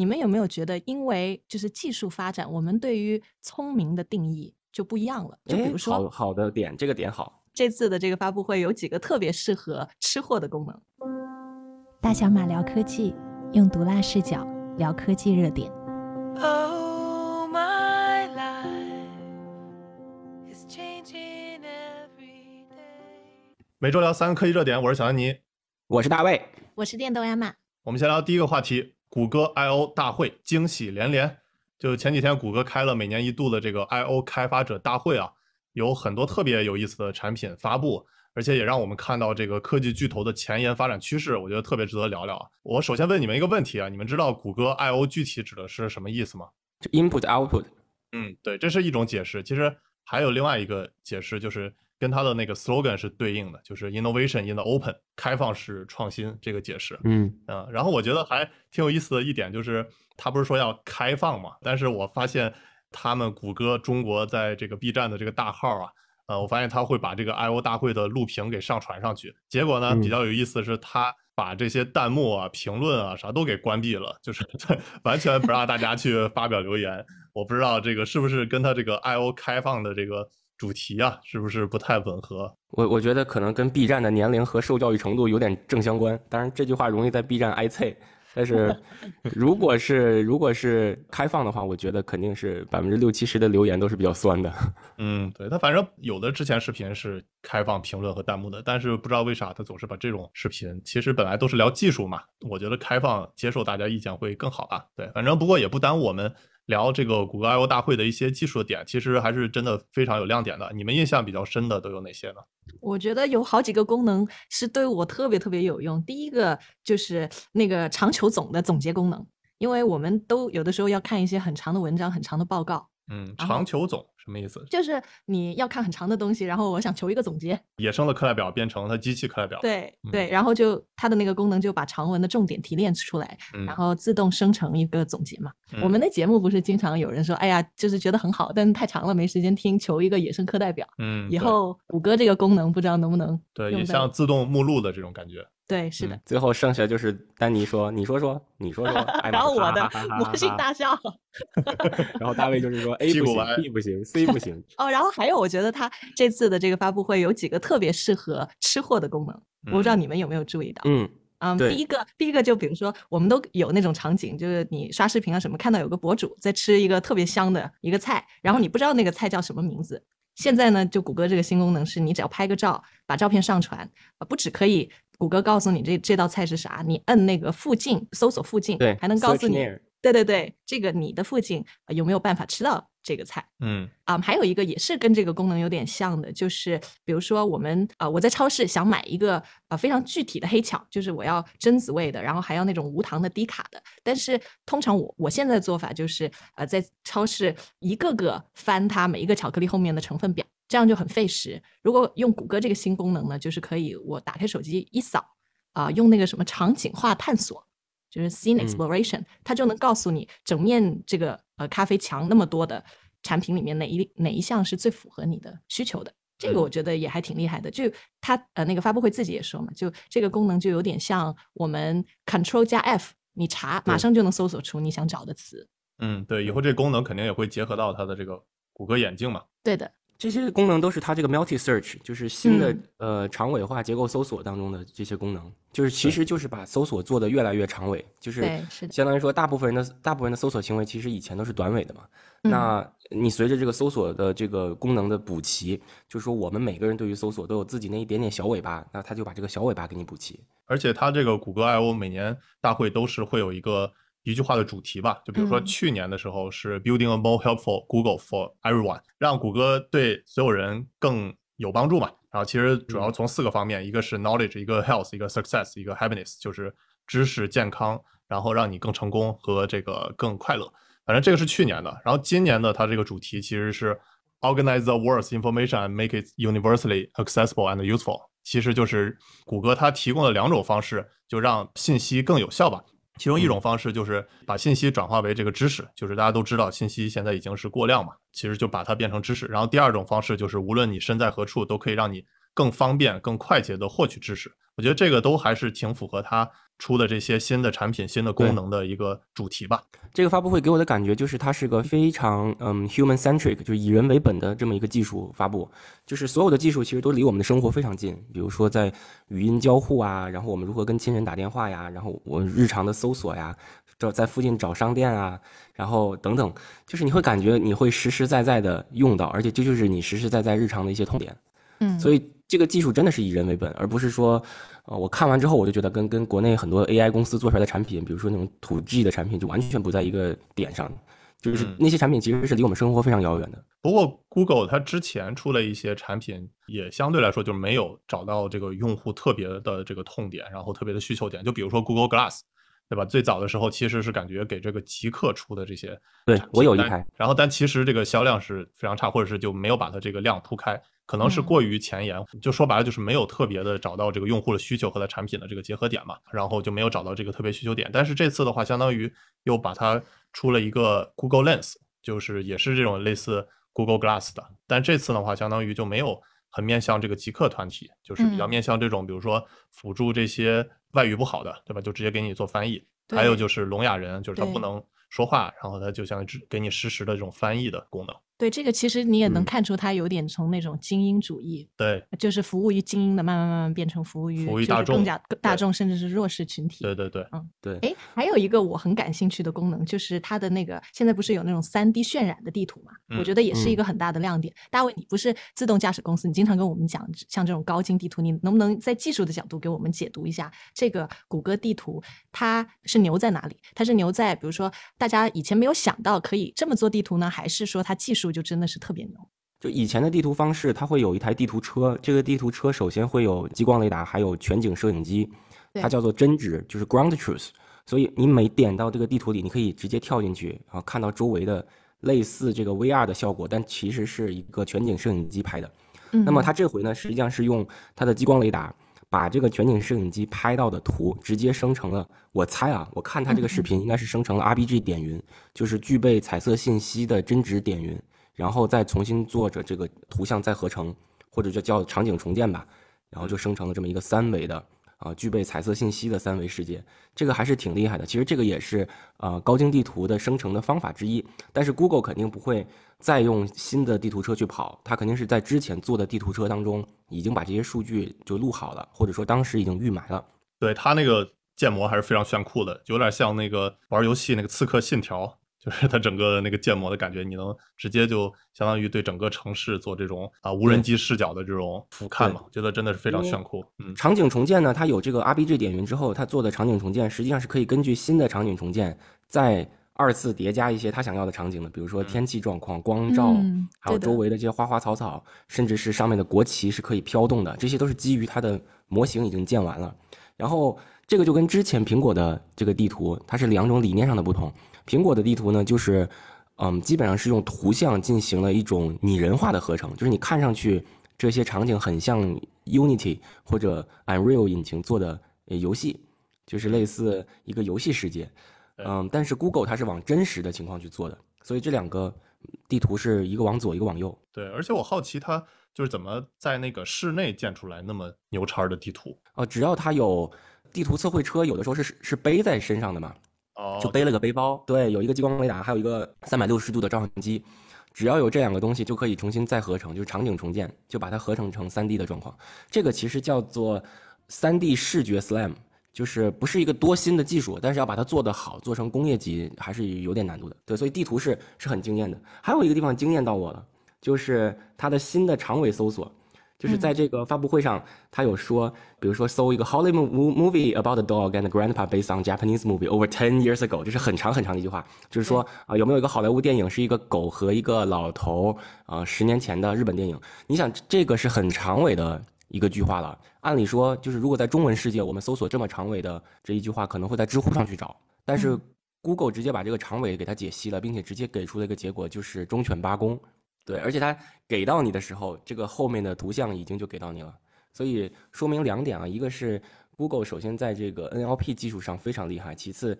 你们有没有觉得，因为就是技术发展，我们对于聪明的定义就不一样了？就比如说，好好的点，这个点好。这次的这个发布会有几个特别适合吃货的功能。大小马聊科技，用毒辣视角聊科技热点。哦，my life is changing every day 每周聊三个科技热点，我是小安妮，我是大卫，我是电动亚马。我们先聊第一个话题：谷歌 I/O 大会惊喜连连。就前几天，谷歌开了每年一度的这个 I/O 开发者大会啊，有很多特别有意思的产品发布，而且也让我们看到这个科技巨头的前沿发展趋势，我觉得特别值得聊聊啊。我首先问你们一个问题啊，你们知道谷歌 I/O 具体指的是什么意思吗就？Input Output。嗯，对，这是一种解释。其实还有另外一个解释，就是。跟它的那个 slogan 是对应的，就是 innovation in the open，开放式创新这个解释。嗯啊，然后我觉得还挺有意思的一点就是，他不是说要开放嘛，但是我发现他们谷歌中国在这个 B 站的这个大号啊，呃，我发现他会把这个 I/O 大会的录屏给上传上去。结果呢，比较有意思的是，他把这些弹幕啊、评论啊啥都给关闭了，就是 完全不让大家去发表留言。我不知道这个是不是跟他这个 I/O 开放的这个。主题啊，是不是不太吻合？我我觉得可能跟 B 站的年龄和受教育程度有点正相关。当然，这句话容易在 B 站挨啐。但是，如果是如果是开放的话，我觉得肯定是百分之六七十的留言都是比较酸的。嗯，对，他反正有的之前视频是开放评论和弹幕的，但是不知道为啥他总是把这种视频，其实本来都是聊技术嘛，我觉得开放接受大家意见会更好吧。对，反正不过也不耽误我们。聊这个谷歌 I/O 大会的一些技术的点，其实还是真的非常有亮点的。你们印象比较深的都有哪些呢？我觉得有好几个功能是对我特别特别有用。第一个就是那个长球总的总结功能，因为我们都有的时候要看一些很长的文章、很长的报告。嗯，长求总。什么意思？就是你要看很长的东西，然后我想求一个总结。野生的课代表变成它机器课代表。对对，然后就它的那个功能就把长文的重点提炼出来，然后自动生成一个总结嘛。我们的节目不是经常有人说，哎呀，就是觉得很好，但是太长了没时间听，求一个野生课代表。嗯，以后谷歌这个功能不知道能不能对，也像自动目录的这种感觉。对，是的。最后剩下就是丹尼说：“你说说，你说说。”然后我的魔性大笑。然后大卫就是说：“A 不行，B 不行，C 不行。”哦，然后还有，我觉得他这次的这个发布会有几个特别适合吃货的功能，我不知道你们有没有注意到。嗯嗯，第一个，第一个就比如说，我们都有那种场景，就是你刷视频啊什么，看到有个博主在吃一个特别香的一个菜，然后你不知道那个菜叫什么名字。现在呢，就谷歌这个新功能是，你只要拍个照，把照片上传，啊，不只可以。谷歌告诉你这这道菜是啥，你摁那个附近搜索附近，对，还能告诉你，对对对，这个你的附近有没有办法吃到这个菜？嗯啊，还有一个也是跟这个功能有点像的，就是比如说我们啊，我在超市想买一个啊非常具体的黑巧，就是我要榛子味的，然后还要那种无糖的低卡的，但是通常我我现在的做法就是呃在超市一个个翻它每一个巧克力后面的成分表。这样就很费时。如果用谷歌这个新功能呢，就是可以我打开手机一扫，啊，用那个什么场景化探索，就是 Scene Exploration，它就能告诉你整面这个呃咖啡墙那么多的产品里面哪一哪一项是最符合你的需求的。这个我觉得也还挺厉害的。就它呃那个发布会自己也说嘛，就这个功能就有点像我们 Control 加 F，你查马上就能搜索出你想找的词。嗯，对，以后这功能肯定也会结合到它的这个谷歌眼镜嘛。对的。这些功能都是它这个 multi search，就是新的呃长尾化结构搜索当中的这些功能，就是其实就是把搜索做的越来越长尾，就是相当于说大部分人的大部分的搜索行为其实以前都是短尾的嘛。那你随着这个搜索的这个功能的补齐，就是说我们每个人对于搜索都有自己那一点点小尾巴，那它就把这个小尾巴给你补齐。而且它这个谷歌 I/O 每年大会都是会有一个。一句话的主题吧，就比如说去年的时候是 Building a more helpful Google for everyone，让谷歌对所有人更有帮助嘛。然后其实主要从四个方面，一个是 knowledge，一个 health，一个 success，一个 happiness，就是知识、健康，然后让你更成功和这个更快乐。反正这个是去年的。然后今年的它这个主题其实是 organize the world's information and make it universally accessible and useful，其实就是谷歌它提供了两种方式，就让信息更有效吧。其中一种方式就是把信息转化为这个知识，就是大家都知道信息现在已经是过量嘛，其实就把它变成知识。然后第二种方式就是无论你身在何处，都可以让你更方便、更快捷的获取知识。我觉得这个都还是挺符合它出的这些新的产品、新的功能的一个主题吧。这个发布会给我的感觉就是它是个非常嗯 human centric，就是以人为本的这么一个技术发布。就是所有的技术其实都离我们的生活非常近，比如说在语音交互啊，然后我们如何跟亲人打电话呀，然后我日常的搜索呀，找在附近找商店啊，然后等等，就是你会感觉你会实实在在的用到，而且这就是你实实在在日常的一些痛点。嗯，所以这个技术真的是以人为本，而不是说。呃，我看完之后，我就觉得跟跟国内很多 AI 公司做出来的产品，比如说那种土 G 的产品，就完全不在一个点上。就是那些产品其实是离我们生活非常遥远的。不过，Google 它之前出了一些产品，也相对来说就没有找到这个用户特别的这个痛点，然后特别的需求点。就比如说 Google Glass，对吧？最早的时候其实是感觉给这个极客出的这些，对我有一台，然后但其实这个销量是非常差，或者是就没有把它这个量铺开。可能是过于前沿，就说白了就是没有特别的找到这个用户的需求和它产品的这个结合点嘛，然后就没有找到这个特别需求点。但是这次的话，相当于又把它出了一个 Google Lens，就是也是这种类似 Google Glass 的，但这次的话，相当于就没有很面向这个极客团体，就是比较面向这种，比如说辅助这些外语不好的，对吧？就直接给你做翻译。还有就是聋哑人，就是他不能说话，然后他就像给你实时的这种翻译的功能。对这个，其实你也能看出，它有点从那种精英主义，对，就是服务于精英的，慢慢慢慢变成服务于服务于大众，更加大众，甚至是弱势群体。对对对，嗯对。哎，还有一个我很感兴趣的功能，就是它的那个现在不是有那种三 D 渲染的地图嘛？我觉得也是一个很大的亮点。大卫，你不是自动驾驶公司，你经常跟我们讲像这种高精地图，你能不能在技术的角度给我们解读一下这个谷歌地图它是牛在哪里？它是牛在比如说大家以前没有想到可以这么做地图呢，还是说它技术就真的是特别？就以前的地图方式，它会有一台地图车，这个地图车首先会有激光雷达，还有全景摄影机，它叫做真值，就是 ground truth。所以你每点到这个地图里，你可以直接跳进去，然后看到周围的类似这个 VR 的效果，但其实是一个全景摄影机拍的。那么它这回呢，实际上是用它的激光雷达把这个全景摄影机拍到的图直接生成了。我猜啊，我看它这个视频应该是生成了 RBG 点云，就是具备彩色信息的真值点云。然后再重新做着这个图像再合成，或者就叫场景重建吧，然后就生成了这么一个三维的啊，具备彩色信息的三维世界，这个还是挺厉害的。其实这个也是呃高精地图的生成的方法之一。但是 Google 肯定不会再用新的地图车去跑，它肯定是在之前做的地图车当中已经把这些数据就录好了，或者说当时已经预埋了。对它那个建模还是非常炫酷的，有点像那个玩游戏那个刺客信条。就是它整个那个建模的感觉，你能直接就相当于对整个城市做这种啊无人机视角的这种俯瞰嘛？觉得真的是非常炫酷。嗯，场景重建呢，它有这个 RBG 点云之后，它做的场景重建实际上是可以根据新的场景重建再二次叠加一些他想要的场景的，比如说天气状况、光照，还有周围的这些花花草草，甚至是上面的国旗是可以飘动的，这些都是基于它的模型已经建完了。然后这个就跟之前苹果的这个地图，它是两种理念上的不同。苹果的地图呢，就是，嗯，基本上是用图像进行了一种拟人化的合成，就是你看上去这些场景很像 Unity 或者 Unreal 引擎做的游戏，就是类似一个游戏世界，嗯，但是 Google 它是往真实的情况去做的，所以这两个地图是一个往左一个往右。对，而且我好奇它就是怎么在那个室内建出来那么牛叉的地图？哦，只要它有地图测绘车，有的时候是是背在身上的嘛。就背了个背包，对，有一个激光雷达，还有一个三百六十度的照相机，只要有这两个东西，就可以重新再合成，就是场景重建，就把它合成成三 D 的状况。这个其实叫做三 D 视觉 SLAM，就是不是一个多新的技术，但是要把它做得好，做成工业级还是有点难度的。对，所以地图是是很惊艳的。还有一个地方惊艳到我了，就是它的新的长尾搜索。就是在这个发布会上，他有说，比如说搜一个 Hollywood movie about a dog and grandpa based on Japanese movie over ten years ago，就是很长很长的一句话。就是说啊，有没有一个好莱坞电影是一个狗和一个老头啊，十年前的日本电影？你想，这个是很长尾的一个句话了。按理说，就是如果在中文世界，我们搜索这么长尾的这一句话，可能会在知乎上去找，但是 Google 直接把这个长尾给它解析了，并且直接给出了一个结果，就是忠犬八公。对，而且它给到你的时候，这个后面的图像已经就给到你了，所以说明两点啊，一个是 Google 首先在这个 NLP 技术上非常厉害，其次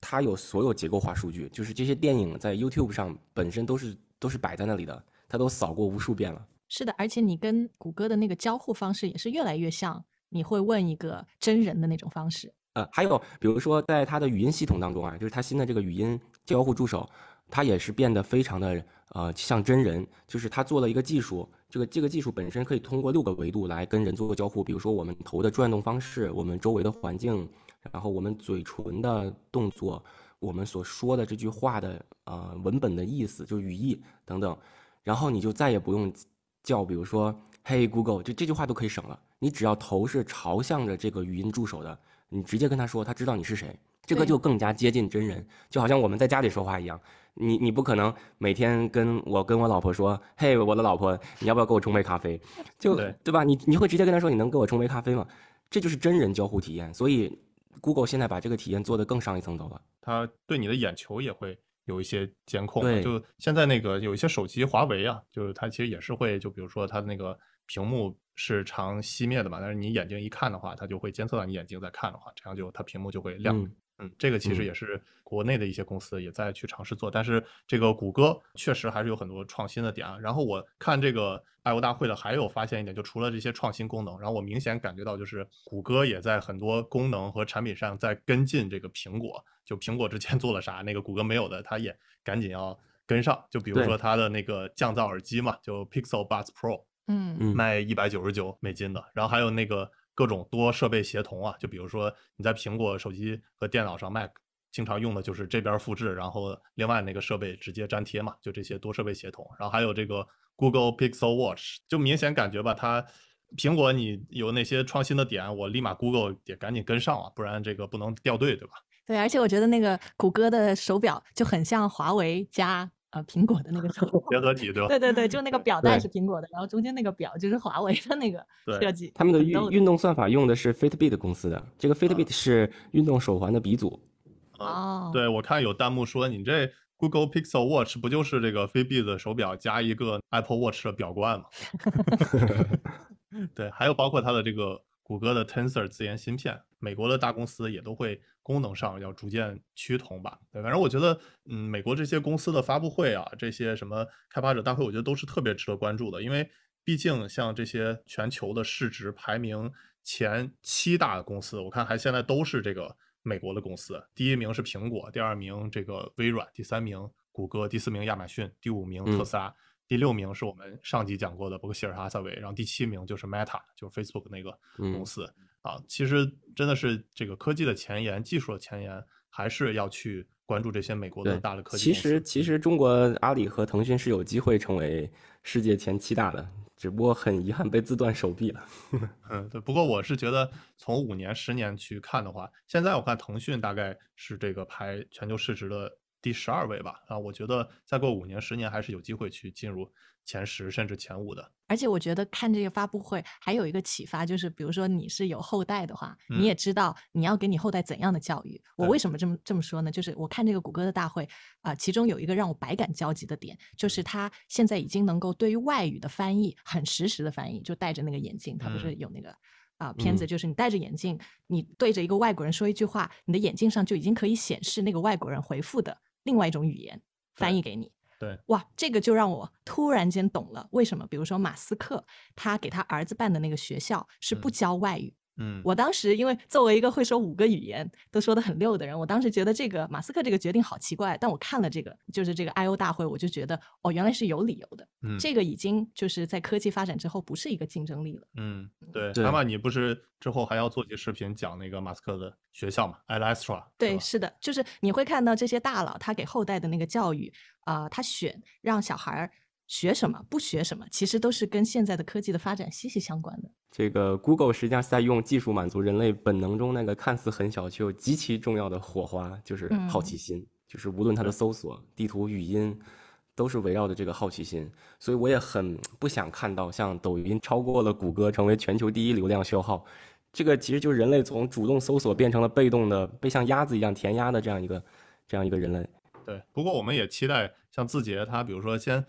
它有所有结构化数据，就是这些电影在 YouTube 上本身都是都是摆在那里的，它都扫过无数遍了。是的，而且你跟谷歌的那个交互方式也是越来越像，你会问一个真人的那种方式。呃，还有比如说在它的语音系统当中啊，就是它新的这个语音交互助手，它也是变得非常的呃像真人，就是他做了一个技术，这个这个技术本身可以通过六个维度来跟人做交互，比如说我们头的转动方式，我们周围的环境，然后我们嘴唇的动作，我们所说的这句话的呃文本的意思，就语义等等，然后你就再也不用叫，比如说。嘿，Google，就这句话都可以省了。你只要头是朝向着这个语音助手的，你直接跟他说，他知道你是谁，这个就更加接近真人。就好像我们在家里说话一样，你你不可能每天跟我跟我老婆说，嘿，我的老婆，你要不要给我冲杯咖啡？就对吧？你你会直接跟她说，你能给我冲杯咖啡吗？这就是真人交互体验。所以，Google 现在把这个体验做得更上一层楼了。它对你的眼球也会。有一些监控，对就现在那个有一些手机，华为啊，就是它其实也是会，就比如说它那个屏幕是常熄灭的嘛，但是你眼睛一看的话，它就会监测到你眼睛在看的话，这样就它屏幕就会亮。嗯，这个其实也是国内的一些公司也在去尝试做，但是这个谷歌确实还是有很多创新的点啊。然后我看这个 I/O 大会的，还有发现一点，就除了这些创新功能，然后我明显感觉到就是谷歌也在很多功能和产品上在跟进这个苹果。就苹果之前做了啥，那个谷歌没有的，它也赶紧要跟上。就比如说它的那个降噪耳机嘛，就 Pixel Buds Pro，嗯，卖一百九十九美金的。然后还有那个。各种多设备协同啊，就比如说你在苹果手机和电脑上 Mac 经常用的就是这边复制，然后另外那个设备直接粘贴嘛，就这些多设备协同。然后还有这个 Google Pixel Watch，就明显感觉吧，它苹果你有那些创新的点，我立马 Google 也赶紧跟上啊，不然这个不能掉队，对吧？对，而且我觉得那个谷歌的手表就很像华为加。呃，苹果的那个手 结合体对吧？对对对，就那个表带是苹果的，然后中间那个表就是华为的那个 设计。他们的运运动算法用的是 Fitbit 公司的，这个 Fitbit 是运动手环的鼻祖。哦，对我看有弹幕说你这 Google Pixel Watch 不就是这个 Fitbit 手表加一个 Apple Watch 的表冠吗？对，还有包括它的这个。谷歌的 Tensor 自研芯片，美国的大公司也都会功能上要逐渐趋同吧。对，反正我觉得，嗯，美国这些公司的发布会啊，这些什么开发者大会，我觉得都是特别值得关注的。因为毕竟像这些全球的市值排名前七大的公司，我看还现在都是这个美国的公司。第一名是苹果，第二名这个微软，第三名谷歌，第四名亚马逊，第五名特斯拉。第六名是我们上集讲过的伯克希尔哈撒韦，然后第七名就是 Meta，就是 Facebook 那个公司啊。其实真的是这个科技的前沿、技术的前沿，还是要去关注这些美国的大的科技。其实，其实中国阿里和腾讯是有机会成为世界前七大的，只不过很遗憾被自断手臂了。嗯，对。不过我是觉得，从五年、十年去看的话，现在我看腾讯大概是这个排全球市值的。第十二位吧，啊，我觉得再过五年、十年还是有机会去进入前十甚至前五的。而且我觉得看这个发布会还有一个启发，就是比如说你是有后代的话，你也知道你要给你后代怎样的教育。我为什么这么这么说呢？就是我看这个谷歌的大会啊，其中有一个让我百感交集的点，就是他现在已经能够对于外语的翻译很实时的翻译，就戴着那个眼镜，他不是有那个啊片子，就是你戴着眼镜，你对着一个外国人说一句话，你的眼镜上就已经可以显示那个外国人回复的。另外一种语言翻译给你，对，哇，这个就让我突然间懂了为什么，比如说马斯克他给他儿子办的那个学校是不教外语。嗯，我当时因为作为一个会说五个语言都说的很溜的人，我当时觉得这个马斯克这个决定好奇怪。但我看了这个，就是这个 I O 大会，我就觉得哦，原来是有理由的。嗯，这个已经就是在科技发展之后不是一个竞争力了。嗯，对。妈妈，你不是之后还要做期视频讲那个马斯克的学校嘛 a l a s t r a 对，是的，就是你会看到这些大佬他给后代的那个教育啊，他选让小孩儿。学什么不学什么，其实都是跟现在的科技的发展息息相关的。这个 Google 实际上是在用技术满足人类本能中那个看似很小却又极其重要的火花，就是好奇心。就是无论它的搜索、地图、语音，都是围绕着这个好奇心。所以我也很不想看到像抖音超过了谷歌，成为全球第一流量消耗。这个其实就是人类从主动搜索变成了被动的，被像鸭子一样填鸭的这样一个这样一个人类。对，不过我们也期待像字节，它比如说先。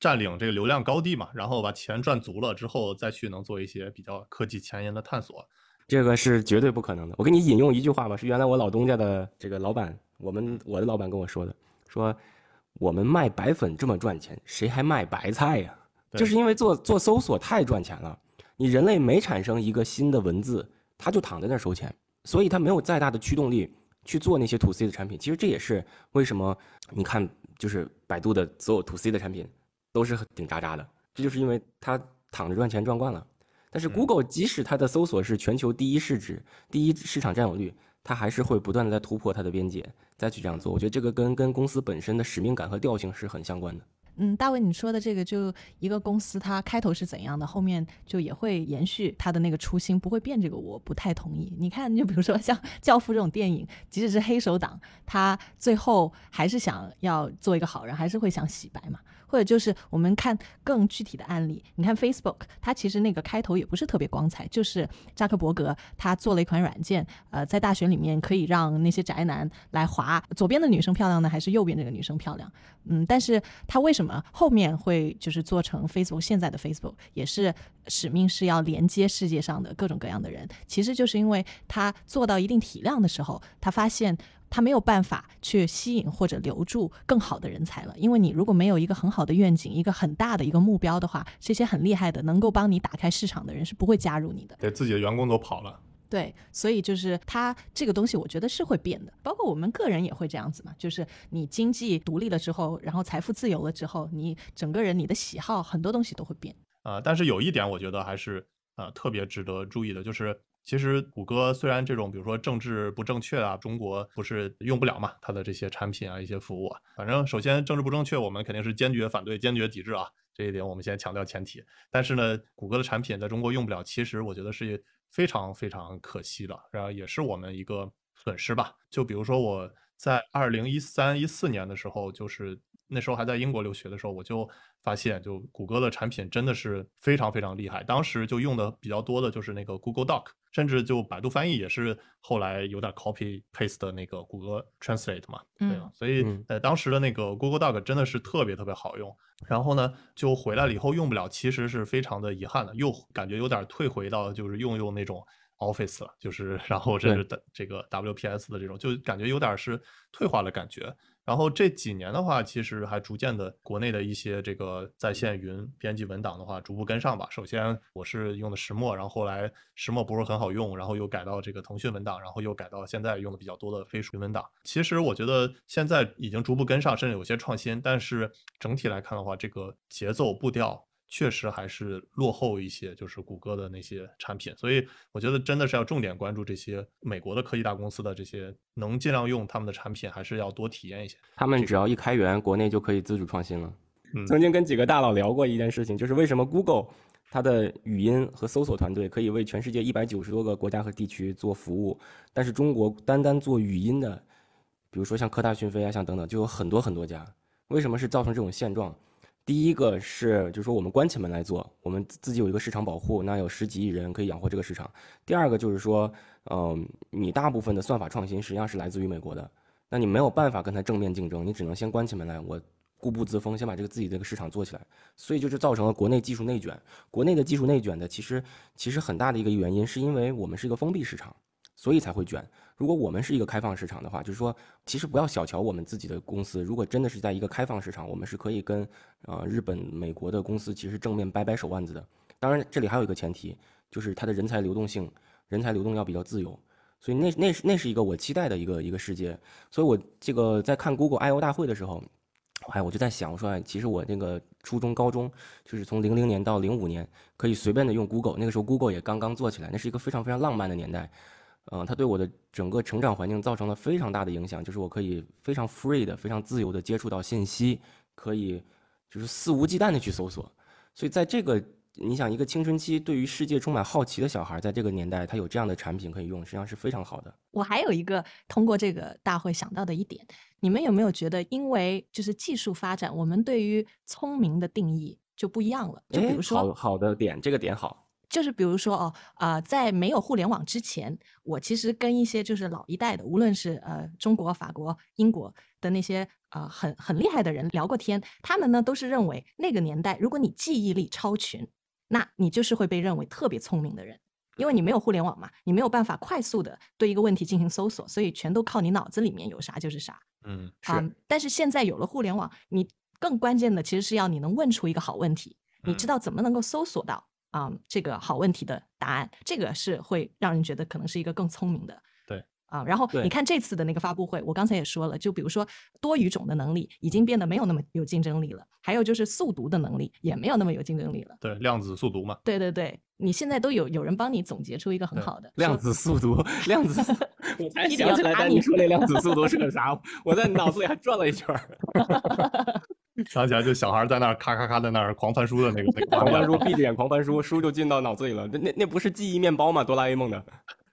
占领这个流量高地嘛，然后把钱赚足了之后，再去能做一些比较科技前沿的探索，这个是绝对不可能的。我给你引用一句话吧，是原来我老东家的这个老板，我们我的老板跟我说的，说我们卖白粉这么赚钱，谁还卖白菜呀？就是因为做做搜索太赚钱了，你人类每产生一个新的文字，他就躺在那儿收钱。所以它没有再大的驱动力去做那些 to C 的产品。其实这也是为什么你看，就是百度的所有 to C 的产品都是顶渣渣的，这就是因为它躺着赚钱赚惯了。但是 Google 即使它的搜索是全球第一市值、第一市场占有率，它还是会不断的在突破它的边界，再去这样做。我觉得这个跟跟公司本身的使命感和调性是很相关的。嗯，大卫，你说的这个，就一个公司它开头是怎样的，后面就也会延续它的那个初心，不会变。这个我不太同意。你看，就比如说像《教父》这种电影，即使是黑手党，他最后还是想要做一个好人，还是会想洗白嘛。或者就是我们看更具体的案例，你看 Facebook，它其实那个开头也不是特别光彩，就是扎克伯格他做了一款软件，呃，在大学里面可以让那些宅男来滑，左边的女生漂亮呢，还是右边这个女生漂亮？嗯，但是他为什么后面会就是做成 Facebook 现在的 Facebook，也是使命是要连接世界上的各种各样的人，其实就是因为他做到一定体量的时候，他发现。他没有办法去吸引或者留住更好的人才了，因为你如果没有一个很好的愿景，一个很大的一个目标的话，这些很厉害的能够帮你打开市场的人是不会加入你的。对，自己的员工都跑了。对，所以就是他这个东西，我觉得是会变的。包括我们个人也会这样子嘛，就是你经济独立了之后，然后财富自由了之后，你整个人你的喜好很多东西都会变。呃，但是有一点我觉得还是呃特别值得注意的，就是。其实谷歌虽然这种，比如说政治不正确啊，中国不是用不了嘛，它的这些产品啊，一些服务啊，反正首先政治不正确，我们肯定是坚决反对、坚决抵制啊，这一点我们先强调前提。但是呢，谷歌的产品在中国用不了，其实我觉得是非常非常可惜的，然后也是我们一个损失吧。就比如说我在二零一三一四年的时候，就是那时候还在英国留学的时候，我就。发现就谷歌的产品真的是非常非常厉害，当时就用的比较多的就是那个 Google Doc，甚至就百度翻译也是后来有点 copy paste 的那个谷歌 Translate 嘛，对吧？所以呃当时的那个 Google Doc 真的是特别特别好用。然后呢就回来了以后用不了，其实是非常的遗憾的，又感觉有点退回到就是用用那种 Office 了，就是然后这是的这个 WPS 的这种，就感觉有点是退化的感觉。然后这几年的话，其实还逐渐的，国内的一些这个在线云编辑文档的话，逐步跟上吧。首先我是用的石墨，然后后来石墨不是很好用，然后又改到这个腾讯文档，然后又改到现在用的比较多的飞书云文档。其实我觉得现在已经逐步跟上，甚至有些创新。但是整体来看的话，这个节奏步调。确实还是落后一些，就是谷歌的那些产品，所以我觉得真的是要重点关注这些美国的科技大公司的这些，能尽量用他们的产品，还是要多体验一些。他们只要一开源，国内就可以自主创新了。曾经跟几个大佬聊过一件事情，就是为什么 Google 它的语音和搜索团队可以为全世界一百九十多个国家和地区做服务，但是中国单单做语音的，比如说像科大讯飞啊，像等等，就有很多很多家。为什么是造成这种现状？第一个是，就是说我们关起门来做，我们自己有一个市场保护，那有十几亿人可以养活这个市场。第二个就是说，嗯，你大部分的算法创新实际上是来自于美国的，那你没有办法跟他正面竞争，你只能先关起门来，我固步自封，先把这个自己这个市场做起来。所以就是造成了国内技术内卷。国内的技术内卷的，其实其实很大的一个原因，是因为我们是一个封闭市场。所以才会卷。如果我们是一个开放市场的话，就是说，其实不要小瞧我们自己的公司。如果真的是在一个开放市场，我们是可以跟呃日本、美国的公司其实正面掰掰手腕子的。当然，这里还有一个前提，就是它的人才流动性，人才流动要比较自由。所以那那是那是一个我期待的一个一个世界。所以我这个在看 Google I/O 大会的时候，哎，我就在想，我说，哎，其实我那个初中、高中，就是从零零年到零五年，可以随便的用 Google。那个时候 Google 也刚刚做起来，那是一个非常非常浪漫的年代。嗯，它对我的整个成长环境造成了非常大的影响，就是我可以非常 free 的、非常自由的接触到信息，可以就是肆无忌惮的去搜索。所以在这个，你想一个青春期对于世界充满好奇的小孩，在这个年代他有这样的产品可以用，实际上是非常好的。我还有一个通过这个大会想到的一点，你们有没有觉得，因为就是技术发展，我们对于聪明的定义就不一样了？就比如说，好好的点，这个点好。就是比如说哦，呃，在没有互联网之前，我其实跟一些就是老一代的，无论是呃中国、法国、英国的那些呃很很厉害的人聊过天，他们呢都是认为那个年代，如果你记忆力超群，那你就是会被认为特别聪明的人，因为你没有互联网嘛，你没有办法快速的对一个问题进行搜索，所以全都靠你脑子里面有啥就是啥。嗯，是。但是现在有了互联网，你更关键的其实是要你能问出一个好问题，你知道怎么能够搜索到。啊，这个好问题的答案，这个是会让人觉得可能是一个更聪明的对啊。然后你看这次的那个发布会，我刚才也说了，就比如说多语种的能力已经变得没有那么有竞争力了，还有就是速读的能力也没有那么有竞争力了。对，量子速读嘛。对对对，你现在都有有人帮你总结出一个很好的量子速读，量子。我才想起来，你说那 量子速读是个啥？我在脑子里还转了一圈儿。想起来就小孩在那儿咔咔咔在那儿狂翻书的那个，狂翻书，闭着眼狂翻书，书就进到脑子里了。那那那不是记忆面包吗？哆啦 A 梦的。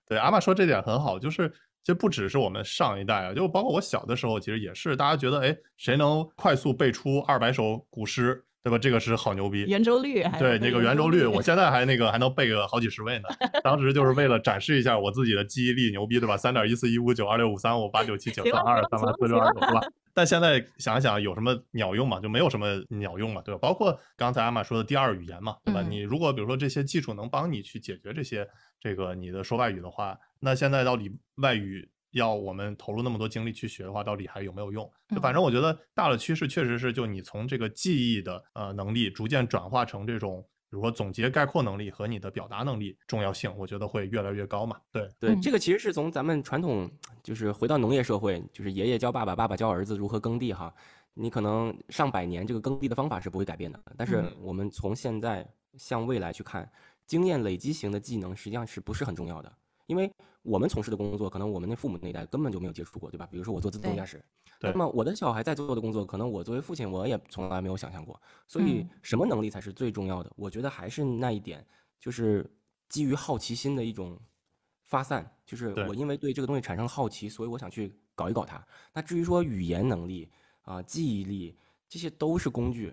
对，阿玛说这点很好，就是其实不只是我们上一代啊，就包括我小的时候，其实也是大家觉得，哎，谁能快速背出二百首古诗，对吧？这个是好牛逼。圆周率，对那个圆周率，我现在还那个还能背个好几十位呢。当时就是为了展示一下我自己的记忆力牛逼，对吧？三点一四一五九二六五三五八九七九三二三八四六二九，是吧？但现在想一想有什么鸟用嘛？就没有什么鸟用嘛，对吧？包括刚才阿玛说的第二语言嘛，对吧？你如果比如说这些技术能帮你去解决这些这个你的说外语的话，那现在到底外语要我们投入那么多精力去学的话，到底还有没有用？就反正我觉得大的趋势确实是，就你从这个记忆的呃能力逐渐转化成这种。比如说总结概括能力和你的表达能力重要性，我觉得会越来越高嘛。对对，这个其实是从咱们传统，就是回到农业社会，就是爷爷教爸爸，爸爸教儿子如何耕地哈。你可能上百年这个耕地的方法是不会改变的，但是我们从现在向未来去看，经验累积型的技能实际上是不是很重要的？因为我们从事的工作，可能我们那父母那一代根本就没有接触过，对吧？比如说我做自动驾驶。那么我的小孩在做的工作，可能我作为父亲，我也从来没有想象过。所以，什么能力才是最重要的？我觉得还是那一点，就是基于好奇心的一种发散。就是我因为对这个东西产生了好奇，所以我想去搞一搞它。那至于说语言能力啊、记忆力，这些都是工具，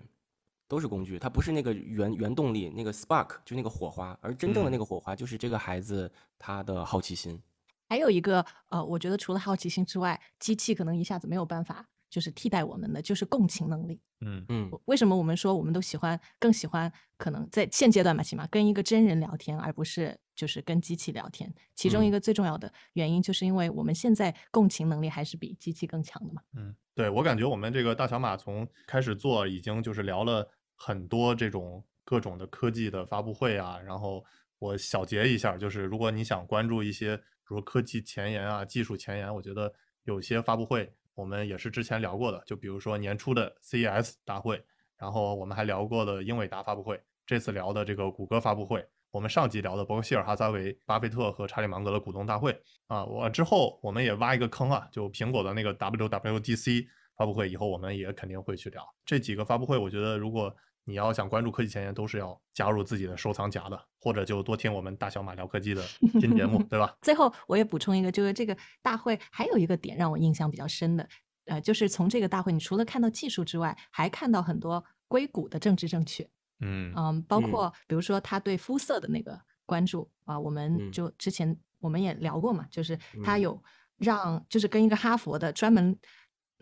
都是工具。它不是那个原原动力，那个 spark 就那个火花，而真正的那个火花就是这个孩子他的好奇心。还有一个呃，我觉得除了好奇心之外，机器可能一下子没有办法就是替代我们的，就是共情能力。嗯嗯。为什么我们说我们都喜欢更喜欢可能在现阶段吧，起码跟一个真人聊天，而不是就是跟机器聊天？其中一个最重要的原因，就是因为我们现在共情能力还是比机器更强的嘛。嗯，对我感觉我们这个大小马从开始做已经就是聊了很多这种各种的科技的发布会啊，然后我小结一下，就是如果你想关注一些。比如科技前沿啊，技术前沿，我觉得有些发布会我们也是之前聊过的，就比如说年初的 CES 大会，然后我们还聊过的英伟达发布会，这次聊的这个谷歌发布会，我们上集聊的伯克希尔哈撒韦、巴菲特和查理芒格的股东大会啊，我之后我们也挖一个坑啊，就苹果的那个 WWDC 发布会，以后我们也肯定会去聊这几个发布会，我觉得如果。你要想关注科技前沿，都是要加入自己的收藏夹的，或者就多听我们大小马聊科技的新节目，对吧？最后我也补充一个，就是这个大会还有一个点让我印象比较深的，呃，就是从这个大会，你除了看到技术之外，还看到很多硅谷的政治正确。嗯嗯，包括比如说他对肤色的那个关注啊，我们就之前我们也聊过嘛，就是他有让，就是跟一个哈佛的专门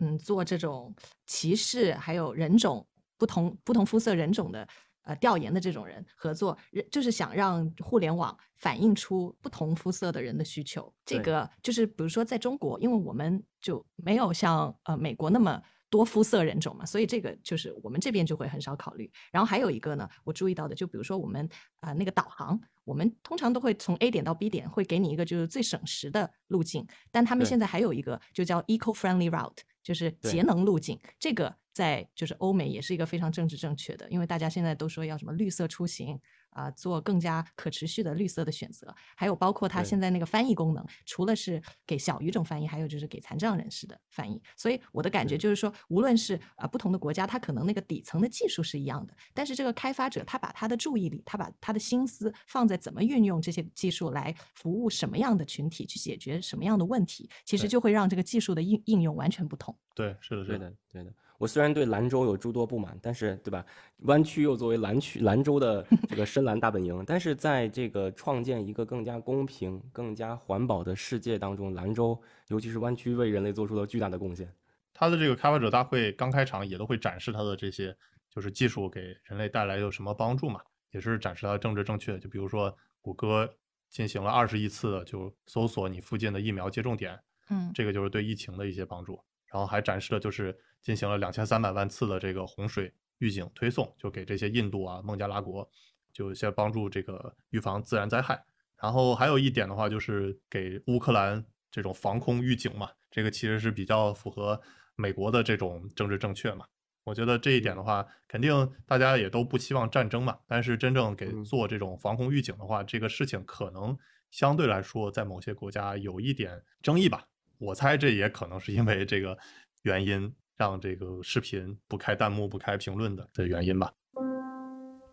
嗯做这种歧视还有人种。不同不同肤色人种的呃调研的这种人合作，就是想让互联网反映出不同肤色的人的需求。这个就是比如说在中国，因为我们就没有像呃美国那么多肤色人种嘛，所以这个就是我们这边就会很少考虑。然后还有一个呢，我注意到的，就比如说我们啊那个导航，我们通常都会从 A 点到 B 点，会给你一个就是最省时的路径。但他们现在还有一个就叫 eco-friendly route，就是节能路径。这个。在就是欧美也是一个非常政治正确的，因为大家现在都说要什么绿色出行啊，做更加可持续的绿色的选择，还有包括它现在那个翻译功能，除了是给小语种翻译，还有就是给残障人士的翻译。所以我的感觉就是说，无论是啊不同的国家，它可能那个底层的技术是一样的，但是这个开发者他把他的注意力，他把他的心思放在怎么运用这些技术来服务什么样的群体，去解决什么样的问题，其实就会让这个技术的应应用完全不同。对，是的，对的，对的。我虽然对兰州有诸多不满，但是对吧？湾区又作为兰区兰州的 这个深蓝大本营，但是在这个创建一个更加公平、更加环保的世界当中，兰州尤其是湾区为人类做出了巨大的贡献。他的这个开发者大会刚开场也都会展示他的这些，就是技术给人类带来有什么帮助嘛？也是展示他的政治正确。就比如说，谷歌进行了二十亿次的就搜索你附近的疫苗接种点，嗯，这个就是对疫情的一些帮助。然后还展示了就是。进行了两千三百万次的这个洪水预警推送，就给这些印度啊、孟加拉国，就先帮助这个预防自然灾害。然后还有一点的话，就是给乌克兰这种防空预警嘛，这个其实是比较符合美国的这种政治正确嘛。我觉得这一点的话，肯定大家也都不希望战争嘛。但是真正给做这种防空预警的话，这个事情可能相对来说在某些国家有一点争议吧。我猜这也可能是因为这个原因，让这个视频不开弹幕、不开评论的的原因吧。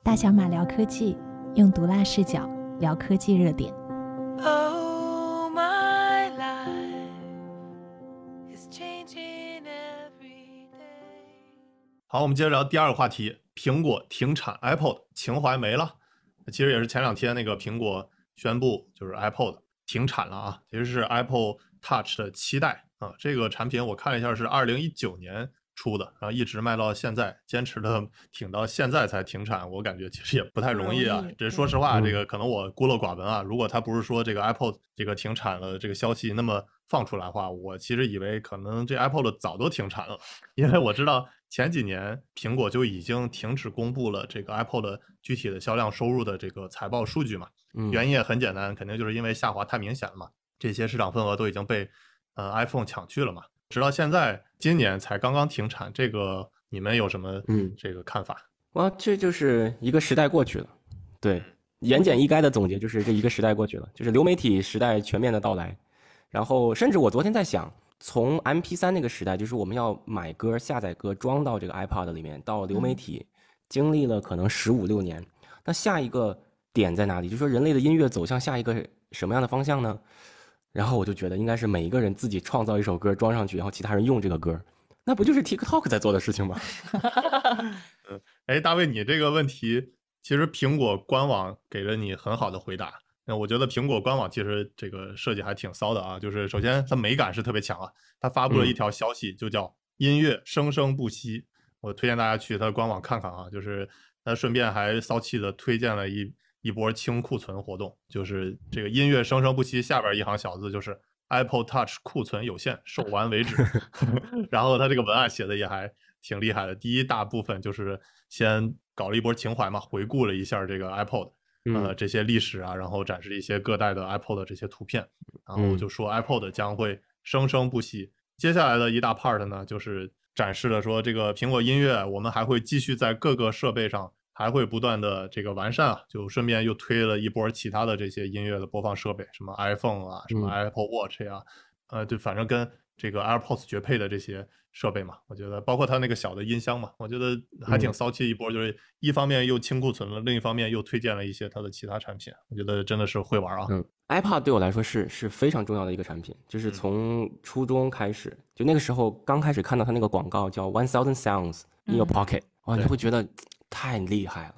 大小马聊科技，用毒辣视角聊科技热点。好，我们接着聊第二个话题：苹果停产 iPod，情怀没了。其实也是前两天那个苹果宣布，就是 iPod 停产了啊。其实是 Apple Touch 的七代啊，这个产品我看了一下是二零一九年出的，然后一直卖到现在，坚持的挺到现在才停产。我感觉其实也不太容易啊。这说实话，这个可能我孤陋寡闻啊。如果他不是说这个 iPod 这个停产了这个消息那么放出来的话，我其实以为可能这 iPod 早都停产了，因为我知道。前几年，苹果就已经停止公布了这个 Apple 的具体的销量收入的这个财报数据嘛？原因也很简单，肯定就是因为下滑太明显了嘛。这些市场份额都已经被呃 iPhone 抢去了嘛。直到现在，今年才刚刚停产，这个你们有什么嗯这个看法？哇，这就是一个时代过去了。对，言简意赅的总结就是这一个时代过去了，就是流媒体时代全面的到来。然后，甚至我昨天在想。从 M P 三那个时代，就是我们要买歌、下载歌、装到这个 iPod 里面，到流媒体，经历了可能十五六年。那下一个点在哪里？就说人类的音乐走向下一个什么样的方向呢？然后我就觉得应该是每一个人自己创造一首歌装上去，然后其他人用这个歌，那不就是 TikTok 在做的事情吗？嗯，哎，大卫，你这个问题其实苹果官网给了你很好的回答。那我觉得苹果官网其实这个设计还挺骚的啊，就是首先它美感是特别强啊，它发布了一条消息，就叫音乐生生不息。我推荐大家去它的官网看看啊，就是它顺便还骚气的推荐了一一波清库存活动，就是这个音乐生生不息下边一行小字就是 Apple Touch 库存有限，售完为止。然后他这个文案写的也还挺厉害的，第一大部分就是先搞了一波情怀嘛，回顾了一下这个 Apple。呃，这些历史啊，然后展示一些各代的 Apple 的这些图片，然后就说 Apple 将会生生不息。接下来的一大 part 呢，就是展示了说这个苹果音乐，我们还会继续在各个设备上还会不断的这个完善啊，就顺便又推了一波其他的这些音乐的播放设备，什么 iPhone 啊，什么 Apple Watch 呀，呃，就反正跟这个 AirPods 绝配的这些。设备嘛，我觉得包括它那个小的音箱嘛，我觉得还挺骚气一波，就是一方面又清库存了，另一方面又推荐了一些它的其他产品，我觉得真的是会玩啊。嗯，iPad 对我来说是是非常重要的一个产品，就是从初中开始，就那个时候刚开始看到它那个广告叫 One Thousand Sounds in Your Pocket，哇，你会觉得太厉害了。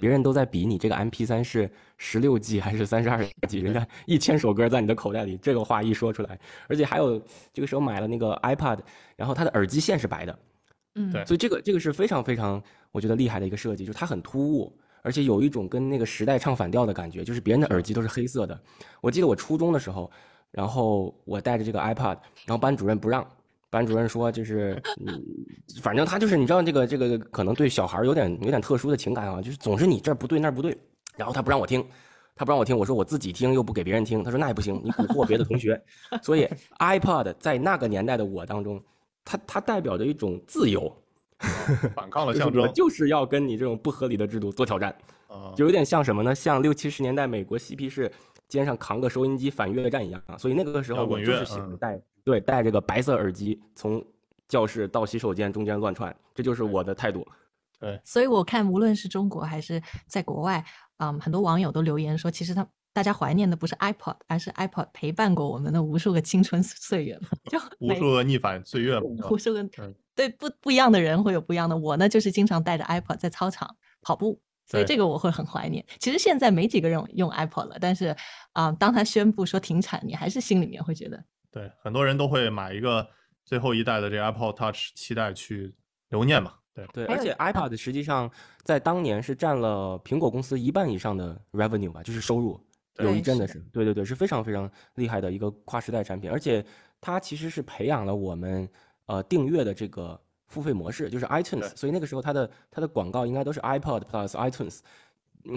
别人都在比你这个 M P 三是十六 G 还是三十二 G，人家一千首歌在你的口袋里，这个话一说出来，而且还有这个时候买了那个 iPad，然后它的耳机线是白的，嗯，对，所以这个这个是非常非常我觉得厉害的一个设计，就是它很突兀，而且有一种跟那个时代唱反调的感觉，就是别人的耳机都是黑色的，我记得我初中的时候，然后我带着这个 iPad，然后班主任不让。班主任说，就是，嗯，反正他就是，你知道这个这个可能对小孩有点有点特殊的情感啊，就是总是你这儿不对那儿不对，然后他不让我听，他不让我听，我说我自己听又不给别人听，他说那也不行，你蛊惑别的同学，所以 iPod 在那个年代的我当中，它它代表着一种自由，反抗了象征，就是要跟你这种不合理的制度做挑战，就有点像什么呢？像六七十年代美国嬉皮士肩上扛个收音机反越战一样啊，所以那个时候我就是喜欢带。对，戴这个白色耳机从教室到洗手间中间乱窜，这就是我的态度。对，所以我看无论是中国还是在国外，嗯，很多网友都留言说，其实他大家怀念的不是 iPod，而是 iPod 陪伴过我们的无数个青春岁月 就无数个逆反岁月无数个对不不一样的人会有不一样的。我呢，就是经常带着 iPod 在操场跑步，所以这个我会很怀念。其实现在没几个人用 Apple 了，但是啊，当他宣布说停产，你还是心里面会觉得。对，很多人都会买一个最后一代的这 Apple Touch 期待去留念嘛。对对，而且 iPad 实际上在当年是占了苹果公司一半以上的 revenue 吧，就是收入，有一阵的是，对对对，是非常非常厉害的一个跨时代产品。而且它其实是培养了我们呃订阅的这个付费模式，就是 iTunes。所以那个时候它的它的广告应该都是 iPod Plus iTunes。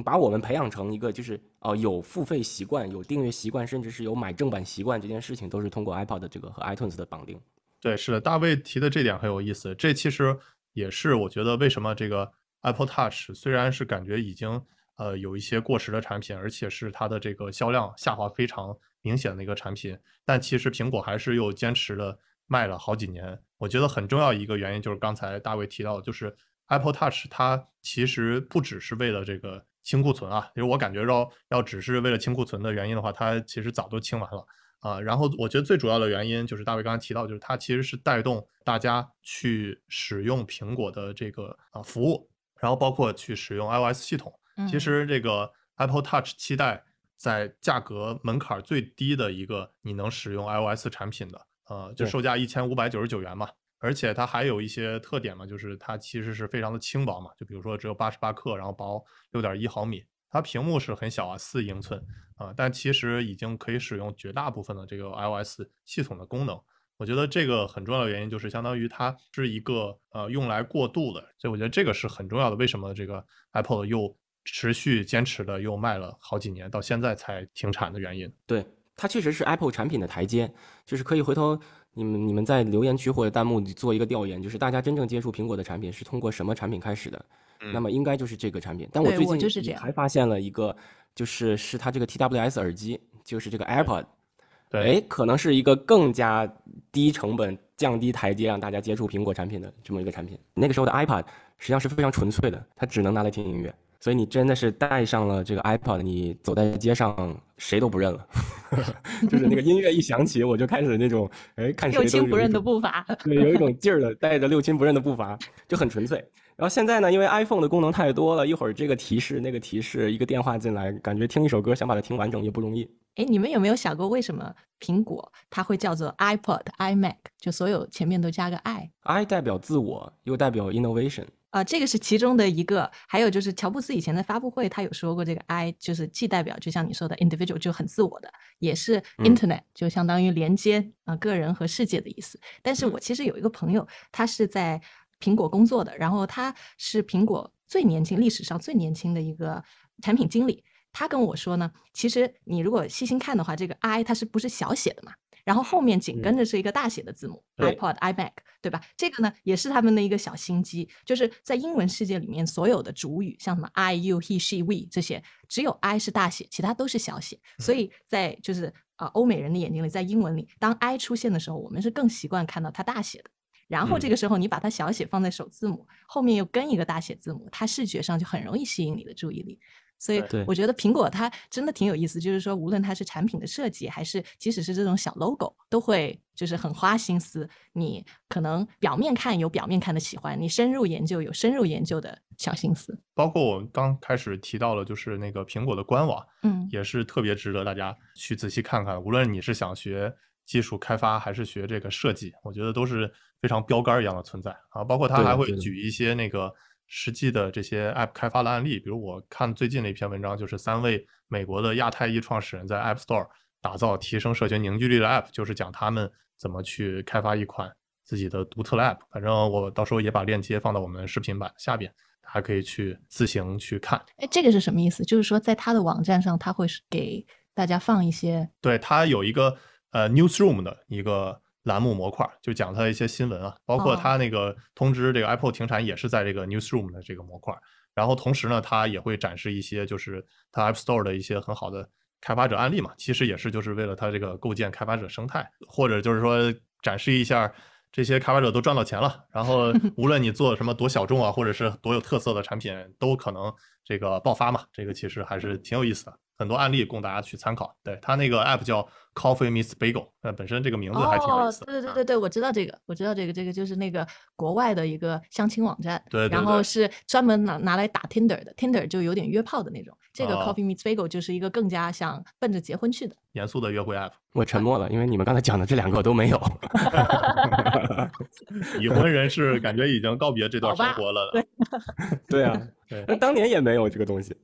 把我们培养成一个就是哦有付费习惯、有订阅习惯，甚至是有买正版习惯这件事情，都是通过 iPod 这个和 iTunes 的绑定。对，是的，大卫提的这点很有意思。这其实也是我觉得为什么这个 Apple Touch 虽然是感觉已经呃有一些过时的产品，而且是它的这个销量下滑非常明显的一个产品，但其实苹果还是又坚持了卖了好几年。我觉得很重要一个原因就是刚才大卫提到，就是 Apple Touch 它其实不只是为了这个清库存啊，因为我感觉到要只是为了清库存的原因的话，它其实早都清完了。啊，然后我觉得最主要的原因就是大卫刚才提到，就是它其实是带动大家去使用苹果的这个啊服务，然后包括去使用 iOS 系统。其实这个 Apple Touch 期待在价格门槛最低的一个你能使用 iOS 产品的，呃，就售价一千五百九十九元嘛。而且它还有一些特点嘛，就是它其实是非常的轻薄嘛，就比如说只有八十八克，然后薄六点一毫米。它屏幕是很小啊，四英寸啊，但其实已经可以使用绝大部分的这个 iOS 系统的功能。我觉得这个很重要的原因就是，相当于它是一个呃用来过渡的，所以我觉得这个是很重要的。为什么这个 Apple 又持续坚持的又卖了好几年，到现在才停产的原因？对，它确实是 Apple 产品的台阶，就是可以回头你们你们在留言区或者弹幕里做一个调研，就是大家真正接触苹果的产品是通过什么产品开始的？那么应该就是这个产品，但我最近还发现了一个，就是是它这个 TWS 耳机，就是这个 AirPod，对，哎，可能是一个更加低成本、降低台阶让大家接触苹果产品的这么一个产品。那个时候的 iPod 实际上是非常纯粹的，它只能拿来听音乐，所以你真的是带上了这个 iPod，你走在街上谁都不认了，就是那个音乐一响起，我就开始那种哎看谁都六亲不认的步伐，对，有一种劲儿的，带着六亲不认的步伐，就很纯粹。然后现在呢，因为 iPhone 的功能太多了，一会儿这个提示那个提示，一个电话进来，感觉听一首歌想把它听完整也不容易。哎，你们有没有想过为什么苹果它会叫做 iPod、iMac，就所有前面都加个 i？i 代表自我，又代表 innovation 啊，这个是其中的一个。还有就是乔布斯以前的发布会他有说过，这个 i 就是既代表就像你说的 individual 就很自我的，也是 internet 就相当于连接啊个人和世界的意思。但是我其实有一个朋友，他是在。苹果工作的，然后他是苹果最年轻、历史上最年轻的一个产品经理。他跟我说呢，其实你如果细心看的话，这个 i 它是不是小写的嘛？然后后面紧跟着是一个大写的字母，iPod、iMac，对吧？这个呢也是他们的一个小心机，就是在英文世界里面，所有的主语像什么 I、You、He、She、We 这些，只有 i 是大写，其他都是小写。所以在就是啊欧美人的眼睛里，在英文里，当 i 出现的时候，我们是更习惯看到它大写的。然后这个时候你把它小写放在首字母后面又跟一个大写字母，它视觉上就很容易吸引你的注意力。所以我觉得苹果它真的挺有意思，就是说无论它是产品的设计，还是即使是这种小 logo，都会就是很花心思。你可能表面看有表面看的喜欢，你深入研究有深入研究的小心思。包括我刚开始提到了，就是那个苹果的官网，嗯，也是特别值得大家去仔细看看。无论你是想学。技术开发还是学这个设计，我觉得都是非常标杆一样的存在啊。包括它还会举一些那个实际的这些 App 开发的案例，比如我看最近的一篇文章，就是三位美国的亚太裔创始人在 App Store 打造提升社群凝聚力的 App，就是讲他们怎么去开发一款自己的独特的 App。反正我到时候也把链接放到我们视频版下边，大家可以去自行去看。哎，这个是什么意思？就是说在他的网站上，他会给大家放一些，对他有一个。呃，Newsroom 的一个栏目模块，就讲它的一些新闻啊，包括它那个通知这个 Apple 停产也是在这个 Newsroom 的这个模块。然后同时呢，它也会展示一些就是它 App Store 的一些很好的开发者案例嘛，其实也是就是为了它这个构建开发者生态，或者就是说展示一下这些开发者都赚到钱了，然后 无论你做什么多小众啊，或者是多有特色的产品，都可能这个爆发嘛，这个其实还是挺有意思的。很多案例供大家去参考。对他那个 app 叫 Coffee Miss Bagel，呃，本身这个名字还挺有意思。对对对对，我知道这个，我知道这个，这个就是那个国外的一个相亲网站，对，然后是专门拿拿来打 Tinder 的，Tinder 就有点约炮的那种。这个 Coffee Miss Bagel 就是一个更加想奔着结婚去的严肃的约会 app。我沉默了，因为你们刚才讲的这两个我都没有。已婚人士感觉已经告别这段生活了。对，对啊。那当年也没有这个东西，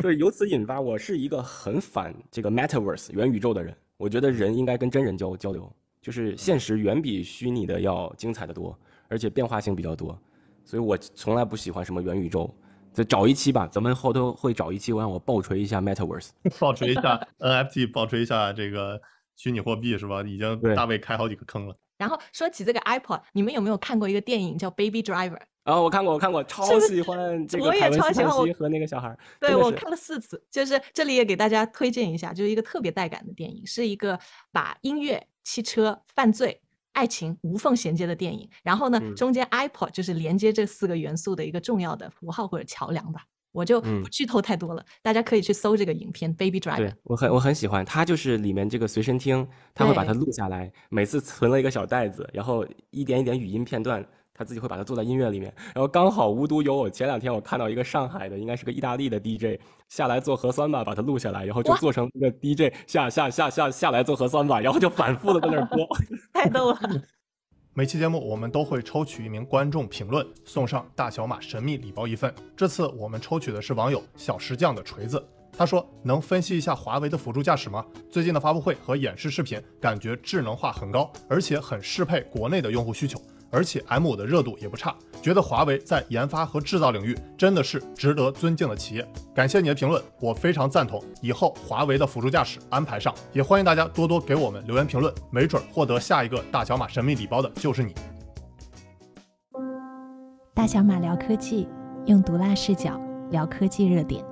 所以由此引发，我是一个很反这个 Metaverse 元宇宙的人。我觉得人应该跟真人交交流，就是现实远比虚拟的要精彩的多，而且变化性比较多。所以我从来不喜欢什么元宇宙，再找一期吧，咱们后头会找一期，我让我爆锤一下 Metaverse，爆锤一下 NFT，爆锤一下这个虚拟货币是吧？已经大卫开好几个坑了。然后说起这个 iPod，你们有没有看过一个电影叫《Baby Driver》？啊，我看过，我看过，超喜欢这个我也超喜欢和那个小孩。对我看了四次，就是这里也给大家推荐一下，就是一个特别带感的电影，是一个把音乐、汽车、犯罪、爱情无缝衔接的电影。然后呢，中间 iPod 就是连接这四个元素的一个重要的符号或者桥梁吧。我就不剧透太多了，大家可以去搜这个影片《Baby Driver》。对我很我很喜欢，它就是里面这个随身听，他会把它录下来，每次存了一个小袋子，然后一点一点语音片段。他自己会把它做在音乐里面，然后刚好无独有偶，前两天我看到一个上海的，应该是个意大利的 DJ 下来做核酸吧，把它录下来，然后就做成一个 DJ 下下下下下来做核酸吧，然后就反复的在那儿播，太逗了。每期节目我们都会抽取一名观众评论，送上大小马神秘礼包一份。这次我们抽取的是网友小石匠的锤子，他说能分析一下华为的辅助驾驶吗？最近的发布会和演示视频感觉智能化很高，而且很适配国内的用户需求。而且 M5 的热度也不差，觉得华为在研发和制造领域真的是值得尊敬的企业。感谢你的评论，我非常赞同。以后华为的辅助驾驶安排上，也欢迎大家多多给我们留言评论，没准获得下一个大小马神秘礼包的就是你。大小马聊科技，用毒辣视角聊科技热点。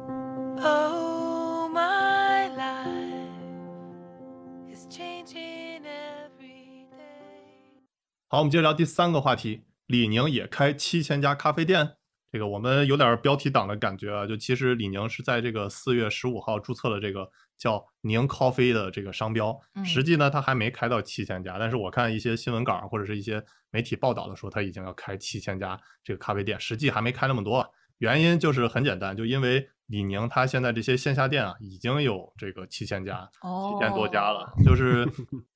好，我们接着聊第三个话题。李宁也开七千家咖啡店，这个我们有点标题党的感觉啊。就其实李宁是在这个四月十五号注册了这个叫宁 Coffee 的这个商标，实际呢他还没开到七千家。但是我看一些新闻稿或者是一些媒体报道的说他已经要开七千家这个咖啡店，实际还没开那么多。原因就是很简单，就因为。李宁他现在这些线下店啊，已经有这个七千家，七千多家了，就是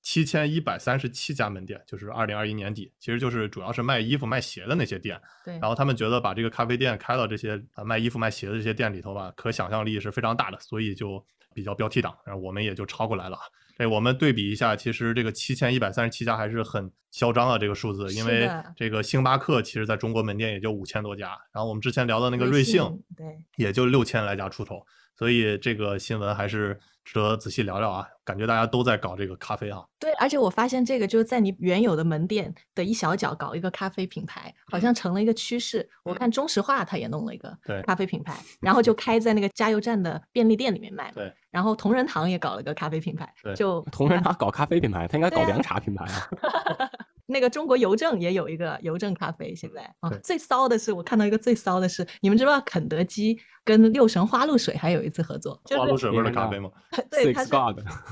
七千一百三十七家门店，就是二零二一年底，其实就是主要是卖衣服、卖鞋的那些店。对。然后他们觉得把这个咖啡店开到这些啊卖衣服、卖鞋的这些店里头吧，可想象力是非常大的，所以就比较标题党，然后我们也就抄过来了。哎，我们对比一下，其实这个七千一百三十七家还是很嚣张啊，这个数字，因为这个星巴克其实在中国门店也就五千多家，然后我们之前聊的那个瑞幸，对，也就六千来家出头，所以这个新闻还是。值得仔细聊聊啊！感觉大家都在搞这个咖啡啊。对，而且我发现这个就是在你原有的门店的一小角搞一个咖啡品牌，好像成了一个趋势。我看中石化它也弄了一个咖啡品牌，然后就开在那个加油站的便利店里面卖。对，然后同仁堂也搞了个咖啡品牌。就同仁堂搞咖啡品牌，他应该搞凉茶品牌啊。那个中国邮政也有一个邮政咖啡，现在啊，最骚的是我看到一个最骚的是，你们知不知道肯德基跟六神花露水还有一次合作？花露水味的咖啡吗？对，它是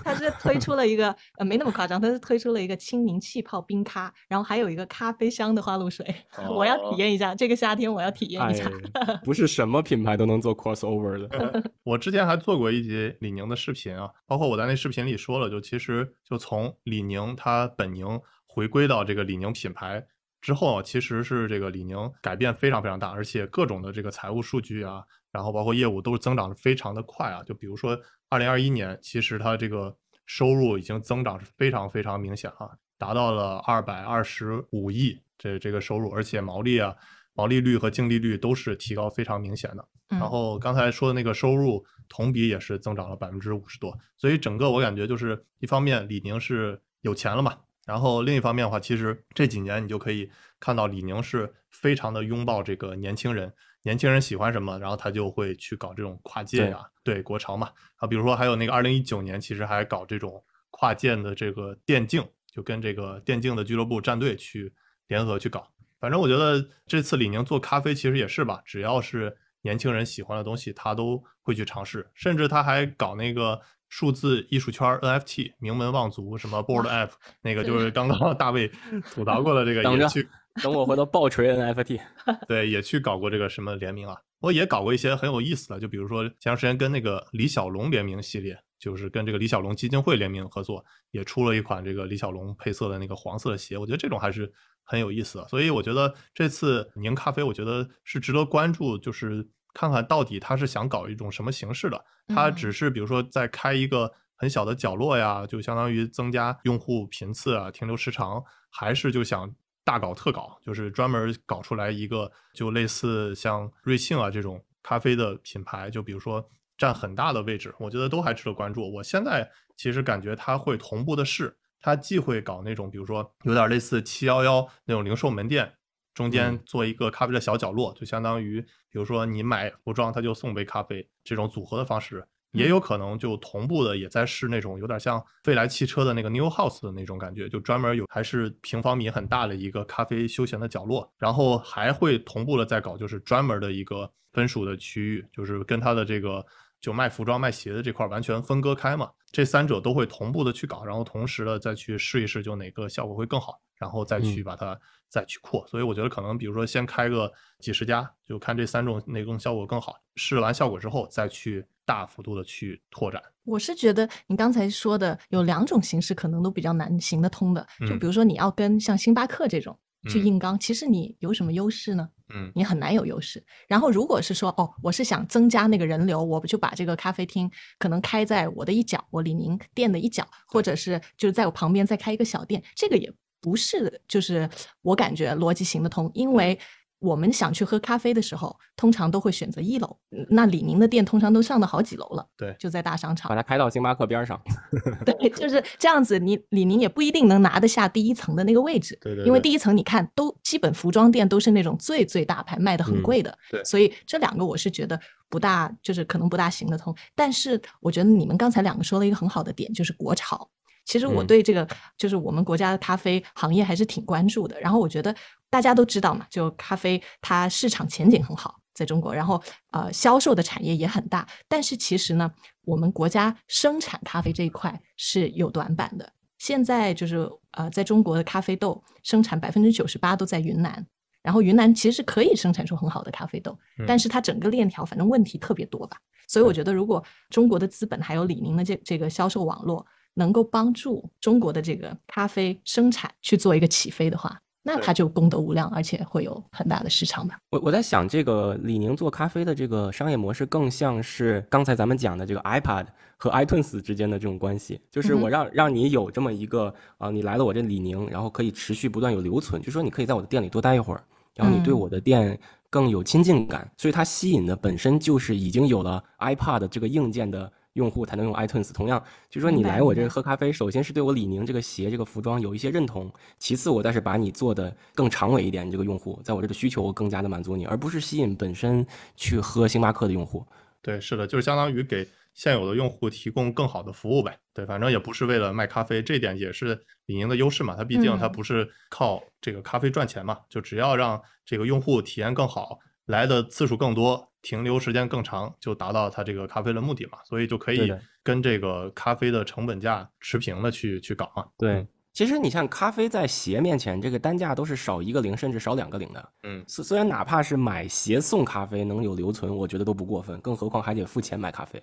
它是推出了一个呃没那么夸张，它是推出了一个轻柠气泡冰咖，然后还有一个咖啡香的花露水，我要体验一下，这个夏天我要体验一下。不是什么品牌都能做 crossover 的。我之前还做过一集李宁的视频啊，包括我在那视频里说了，就其实就从李宁他本宁。回归到这个李宁品牌之后啊，其实是这个李宁改变非常非常大，而且各种的这个财务数据啊，然后包括业务都是增长的非常的快啊。就比如说二零二一年，其实它这个收入已经增长是非常非常明显啊，达到了二百二十五亿这这个收入，而且毛利啊、毛利率和净利率都是提高非常明显的。然后刚才说的那个收入同比也是增长了百分之五十多，所以整个我感觉就是一方面李宁是有钱了嘛。然后另一方面的话，其实这几年你就可以看到李宁是非常的拥抱这个年轻人，年轻人喜欢什么，然后他就会去搞这种跨界呀，对国潮嘛。啊，比如说还有那个二零一九年，其实还搞这种跨界的这个电竞，就跟这个电竞的俱乐部战队去联合去搞。反正我觉得这次李宁做咖啡其实也是吧，只要是年轻人喜欢的东西，他都会去尝试，甚至他还搞那个。数字艺术圈 NFT 名门望族什么 Board App 那个就是刚刚大卫吐槽过的这个，等着去等我回头爆锤 NFT，对，也去搞过这个什么联名啊，我也搞过一些很有意思的，就比如说前段时间跟那个李小龙联名系列，就是跟这个李小龙基金会联名合作，也出了一款这个李小龙配色的那个黄色的鞋，我觉得这种还是很有意思的，所以我觉得这次宁咖啡，我觉得是值得关注，就是。看看到底他是想搞一种什么形式的？他只是比如说在开一个很小的角落呀，就相当于增加用户频次啊、停留时长，还是就想大搞特搞，就是专门搞出来一个就类似像瑞幸啊这种咖啡的品牌，就比如说占很大的位置，我觉得都还值得关注。我现在其实感觉他会同步的是，它既会搞那种比如说有点类似七幺幺那种零售门店，中间做一个咖啡的小角落，就相当于比如说你买服装，他就送杯咖啡这种组合的方式。也有可能就同步的也在试那种有点像未来汽车的那个 New House 的那种感觉，就专门有还是平方米很大的一个咖啡休闲的角落，然后还会同步的在搞就是专门的一个分属的区域，就是跟它的这个就卖服装卖鞋的这块完全分割开嘛，这三者都会同步的去搞，然后同时的再去试一试就哪个效果会更好，然后再去把它再去扩。所以我觉得可能比如说先开个几十家，就看这三种哪种效果更好，试完效果之后再去。大幅度的去拓展，我是觉得你刚才说的有两种形式可能都比较难行得通的，就比如说你要跟像星巴克这种去硬刚，其实你有什么优势呢？嗯，你很难有优势。然后如果是说哦，我是想增加那个人流，我就把这个咖啡厅可能开在我的一角，我李宁店的一角，或者是就是在我旁边再开一个小店，这个也不是就是我感觉逻辑行得通，因为。我们想去喝咖啡的时候，通常都会选择一楼。那李宁的店通常都上到好几楼了，对，就在大商场，把它开到星巴克边上。对，就是这样子。你李宁也不一定能拿得下第一层的那个位置，对对。因为第一层你看，都基本服装店都是那种最最大牌，卖的很贵的。对。所以这两个我是觉得不大，就是可能不大行得通。但是我觉得你们刚才两个说了一个很好的点，就是国潮。其实我对这个就是我们国家的咖啡行业还是挺关注的。然后我觉得大家都知道嘛，就咖啡它市场前景很好，在中国，然后呃销售的产业也很大。但是其实呢，我们国家生产咖啡这一块是有短板的。现在就是呃在中国的咖啡豆生产百分之九十八都在云南，然后云南其实是可以生产出很好的咖啡豆，但是它整个链条反正问题特别多吧。所以我觉得如果中国的资本还有李宁的这这个销售网络，能够帮助中国的这个咖啡生产去做一个起飞的话，那它就功德无量，而且会有很大的市场吧。我我在想，这个李宁做咖啡的这个商业模式，更像是刚才咱们讲的这个 iPad 和 iTunes 之间的这种关系，就是我让让你有这么一个啊，你来了我这李宁，然后可以持续不断有留存，就说你可以在我的店里多待一会儿，然后你对我的店更有亲近感，所以它吸引的本身就是已经有了 iPad 这个硬件的。用户才能用 iTunes。同样，就说你来我这喝咖啡，首先是对我李宁这个鞋、这个服装有一些认同，其次我再是把你做的更长尾一点，你这个用户在我这个需求更加的满足你，而不是吸引本身去喝星巴克的用户。对，是的，就是相当于给现有的用户提供更好的服务呗。对，反正也不是为了卖咖啡，这点也是李宁的优势嘛。它毕竟它不是靠这个咖啡赚钱嘛，就只要让这个用户体验更好，来的次数更多。停留时间更长，就达到它这个咖啡的目的嘛，所以就可以跟这个咖啡的成本价持平的去去搞嘛。对，其实你像咖啡在鞋面前，这个单价都是少一个零，甚至少两个零的。嗯，虽虽然哪怕是买鞋送咖啡能有留存，我觉得都不过分，更何况还得付钱买咖啡。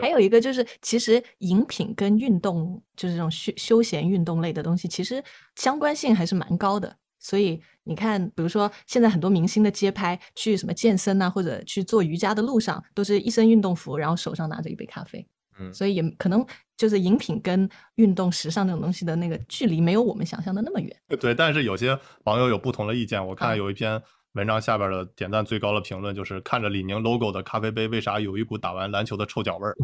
还有一个就是，其实饮品跟运动，就是这种休休闲运动类的东西，其实相关性还是蛮高的。所以你看，比如说现在很多明星的街拍，去什么健身啊，或者去做瑜伽的路上，都是一身运动服，然后手上拿着一杯咖啡。嗯，所以也可能就是饮品跟运动、时尚这种东西的那个距离，没有我们想象的那么远。对，但是有些网友有不同的意见。我看有一篇文章下边的点赞最高的评论就是：看着李宁 logo 的咖啡杯，为啥有一股打完篮球的臭脚味儿？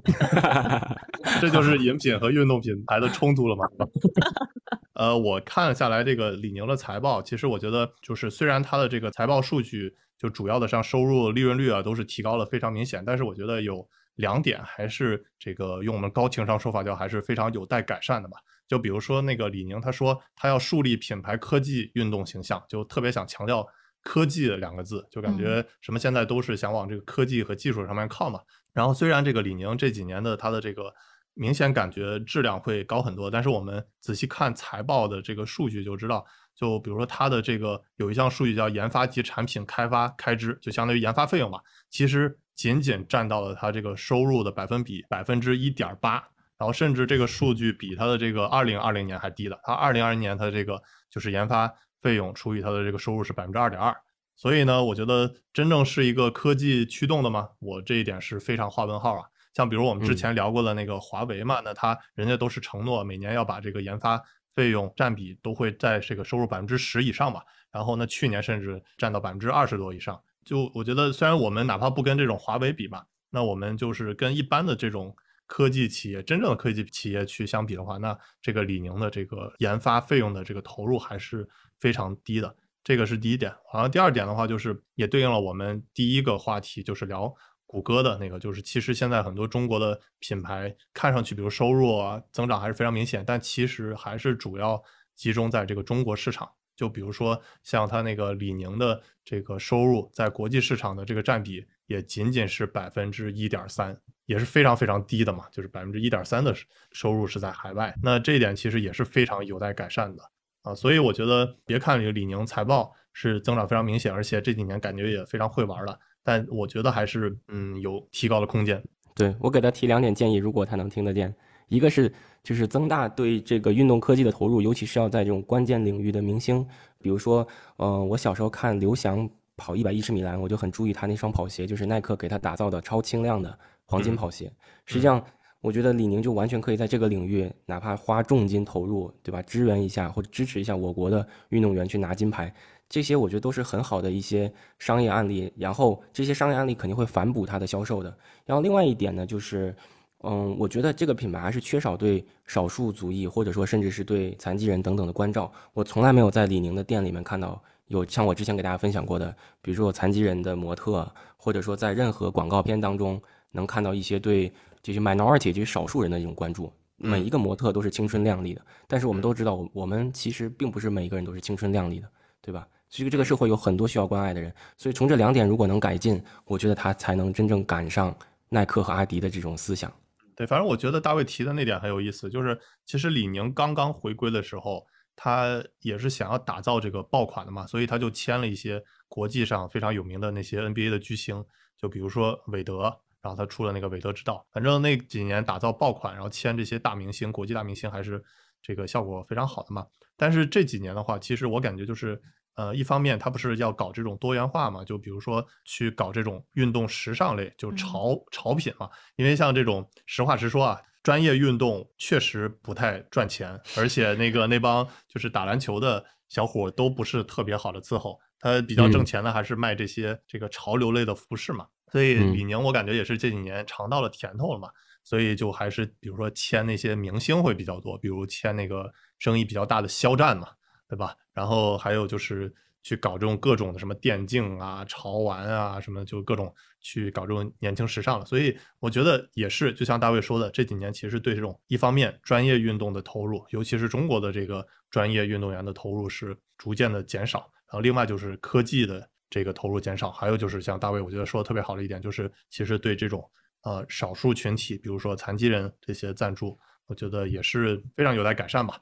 这就是饮品和运动品牌的冲突了吗？呃，我看下来这个李宁的财报，其实我觉得就是虽然它的这个财报数据就主要的像收入、利润率啊都是提高了非常明显，但是我觉得有两点还是这个用我们高情商说法叫还是非常有待改善的吧。就比如说那个李宁，他说他要树立品牌科技运动形象，就特别想强调科技两个字，就感觉什么现在都是想往这个科技和技术上面靠嘛。然后虽然这个李宁这几年的它的这个。明显感觉质量会高很多，但是我们仔细看财报的这个数据就知道，就比如说它的这个有一项数据叫研发及产品开发开支，就相当于研发费用嘛，其实仅仅占到了它这个收入的百分比百分之一点八，然后甚至这个数据比它的这个二零二零年还低了，它二零二零年它的这个就是研发费用除以它的这个收入是百分之二点二，所以呢，我觉得真正是一个科技驱动的吗？我这一点是非常画问号啊。像比如我们之前聊过的那个华为嘛，那他人家都是承诺每年要把这个研发费用占比都会在这个收入百分之十以上吧。然后呢，去年甚至占到百分之二十多以上。就我觉得，虽然我们哪怕不跟这种华为比吧，那我们就是跟一般的这种科技企业、真正的科技企业去相比的话，那这个李宁的这个研发费用的这个投入还是非常低的。这个是第一点。然后第二点的话，就是也对应了我们第一个话题，就是聊谷歌的那个，就是其实现在很多中国的品牌看上去，比如收入啊增长还是非常明显，但其实还是主要集中在这个中国市场。就比如说像它那个李宁的这个收入，在国际市场的这个占比也仅仅是百分之一点三，也是非常非常低的嘛，就是百分之一点三的收入是在海外。那这一点其实也是非常有待改善的啊。所以我觉得，别看这个李宁财报是增长非常明显，而且这几年感觉也非常会玩了，但我觉得还是嗯有提高的空间。对我给他提两点建议，如果他能听得见。一个是就是增大对这个运动科技的投入，尤其是要在这种关键领域的明星，比如说，呃，我小时候看刘翔跑一百一十米栏，我就很注意他那双跑鞋，就是耐克给他打造的超轻量的黄金跑鞋。实际上，我觉得李宁就完全可以在这个领域，哪怕花重金投入，对吧？支援一下或者支持一下我国的运动员去拿金牌，这些我觉得都是很好的一些商业案例。然后这些商业案例肯定会反哺它的销售的。然后另外一点呢，就是。嗯，我觉得这个品牌还是缺少对少数族裔或者说甚至是对残疾人等等的关照。我从来没有在李宁的店里面看到有像我之前给大家分享过的，比如说有残疾人的模特，或者说在任何广告片当中能看到一些对这些 minority 这些少数人的一种关注。每一个模特都是青春靓丽的，但是我们都知道，我我们其实并不是每一个人都是青春靓丽的，对吧？其实这个社会有很多需要关爱的人，所以从这两点如果能改进，我觉得他才能真正赶上耐克和阿迪的这种思想。对，反正我觉得大卫提的那点很有意思，就是其实李宁刚刚回归的时候，他也是想要打造这个爆款的嘛，所以他就签了一些国际上非常有名的那些 NBA 的巨星，就比如说韦德，然后他出了那个韦德之道，反正那几年打造爆款，然后签这些大明星，国际大明星还是这个效果非常好的嘛。但是这几年的话，其实我感觉就是。呃，一方面他不是要搞这种多元化嘛，就比如说去搞这种运动时尚类，就潮潮品嘛。因为像这种实话实说啊，专业运动确实不太赚钱，而且那个那帮就是打篮球的小伙都不是特别好的伺候，他比较挣钱的还是卖这些这个潮流类的服饰嘛。所以李宁我感觉也是这几年尝到了甜头了嘛，所以就还是比如说签那些明星会比较多，比如签那个生意比较大的肖战嘛。对吧？然后还有就是去搞这种各种的什么电竞啊、潮玩啊什么，就各种去搞这种年轻时尚了。所以我觉得也是，就像大卫说的，这几年其实对这种一方面专业运动的投入，尤其是中国的这个专业运动员的投入是逐渐的减少。然后另外就是科技的这个投入减少，还有就是像大卫我觉得说的特别好的一点，就是其实对这种呃少数群体，比如说残疾人这些赞助，我觉得也是非常有待改善吧。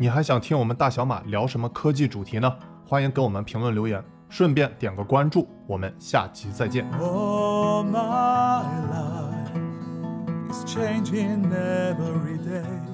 你还想听我们大小马聊什么科技主题呢？欢迎给我们评论留言，顺便点个关注，我们下期再见。my life is changing every day.